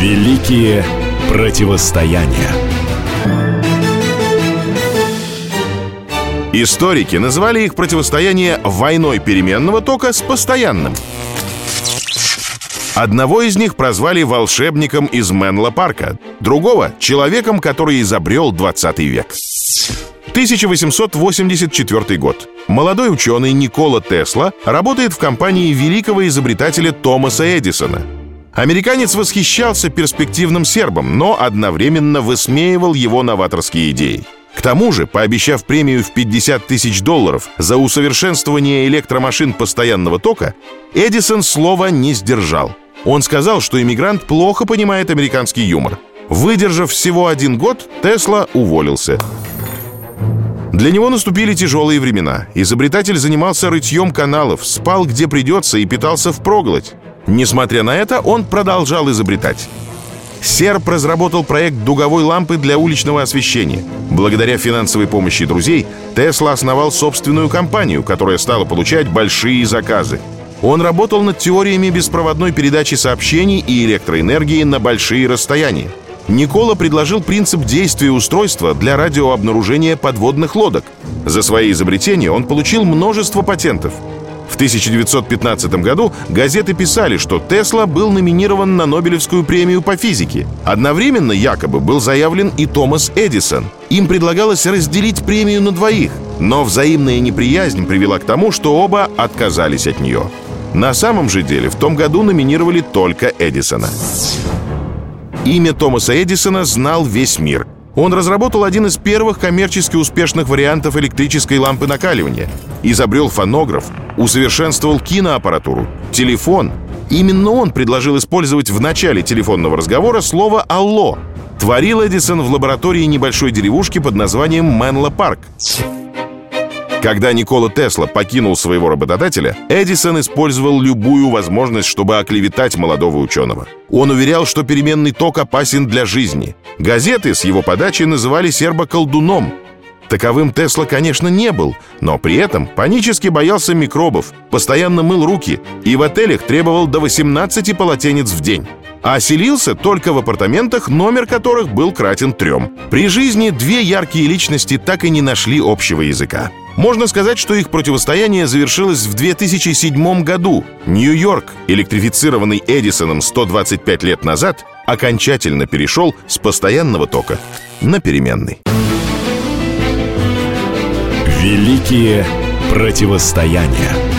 Великие противостояния. Историки называли их противостояние войной переменного тока с постоянным. Одного из них прозвали волшебником из Менла Парка, другого — человеком, который изобрел 20 век. 1884 год. Молодой ученый Никола Тесла работает в компании великого изобретателя Томаса Эдисона. Американец восхищался перспективным сербом, но одновременно высмеивал его новаторские идеи. К тому же, пообещав премию в 50 тысяч долларов за усовершенствование электромашин постоянного тока, Эдисон слова не сдержал. Он сказал, что иммигрант плохо понимает американский юмор. Выдержав всего один год, Тесла уволился. Для него наступили тяжелые времена. Изобретатель занимался рытьем каналов, спал где придется и питался впроголодь. Несмотря на это, он продолжал изобретать. Серб разработал проект дуговой лампы для уличного освещения. Благодаря финансовой помощи друзей, Тесла основал собственную компанию, которая стала получать большие заказы. Он работал над теориями беспроводной передачи сообщений и электроэнергии на большие расстояния. Никола предложил принцип действия устройства для радиообнаружения подводных лодок. За свои изобретения он получил множество патентов. В 1915 году газеты писали, что Тесла был номинирован на Нобелевскую премию по физике. Одновременно якобы был заявлен и Томас Эдисон. Им предлагалось разделить премию на двоих, но взаимная неприязнь привела к тому, что оба отказались от нее. На самом же деле в том году номинировали только Эдисона. Имя Томаса Эдисона знал весь мир. Он разработал один из первых коммерчески успешных вариантов электрической лампы накаливания, изобрел фонограф, усовершенствовал киноаппаратуру, телефон. Именно он предложил использовать в начале телефонного разговора слово «Алло». Творил Эдисон в лаборатории небольшой деревушки под названием Менло Парк. Когда Никола Тесла покинул своего работодателя, Эдисон использовал любую возможность, чтобы оклеветать молодого ученого. Он уверял, что переменный ток опасен для жизни. Газеты с его подачи называли серба колдуном. Таковым Тесла, конечно, не был, но при этом панически боялся микробов, постоянно мыл руки и в отелях требовал до 18 полотенец в день а селился только в апартаментах, номер которых был кратен трем. При жизни две яркие личности так и не нашли общего языка. Можно сказать, что их противостояние завершилось в 2007 году. Нью-Йорк, электрифицированный Эдисоном 125 лет назад, окончательно перешел с постоянного тока на переменный. Великие противостояния.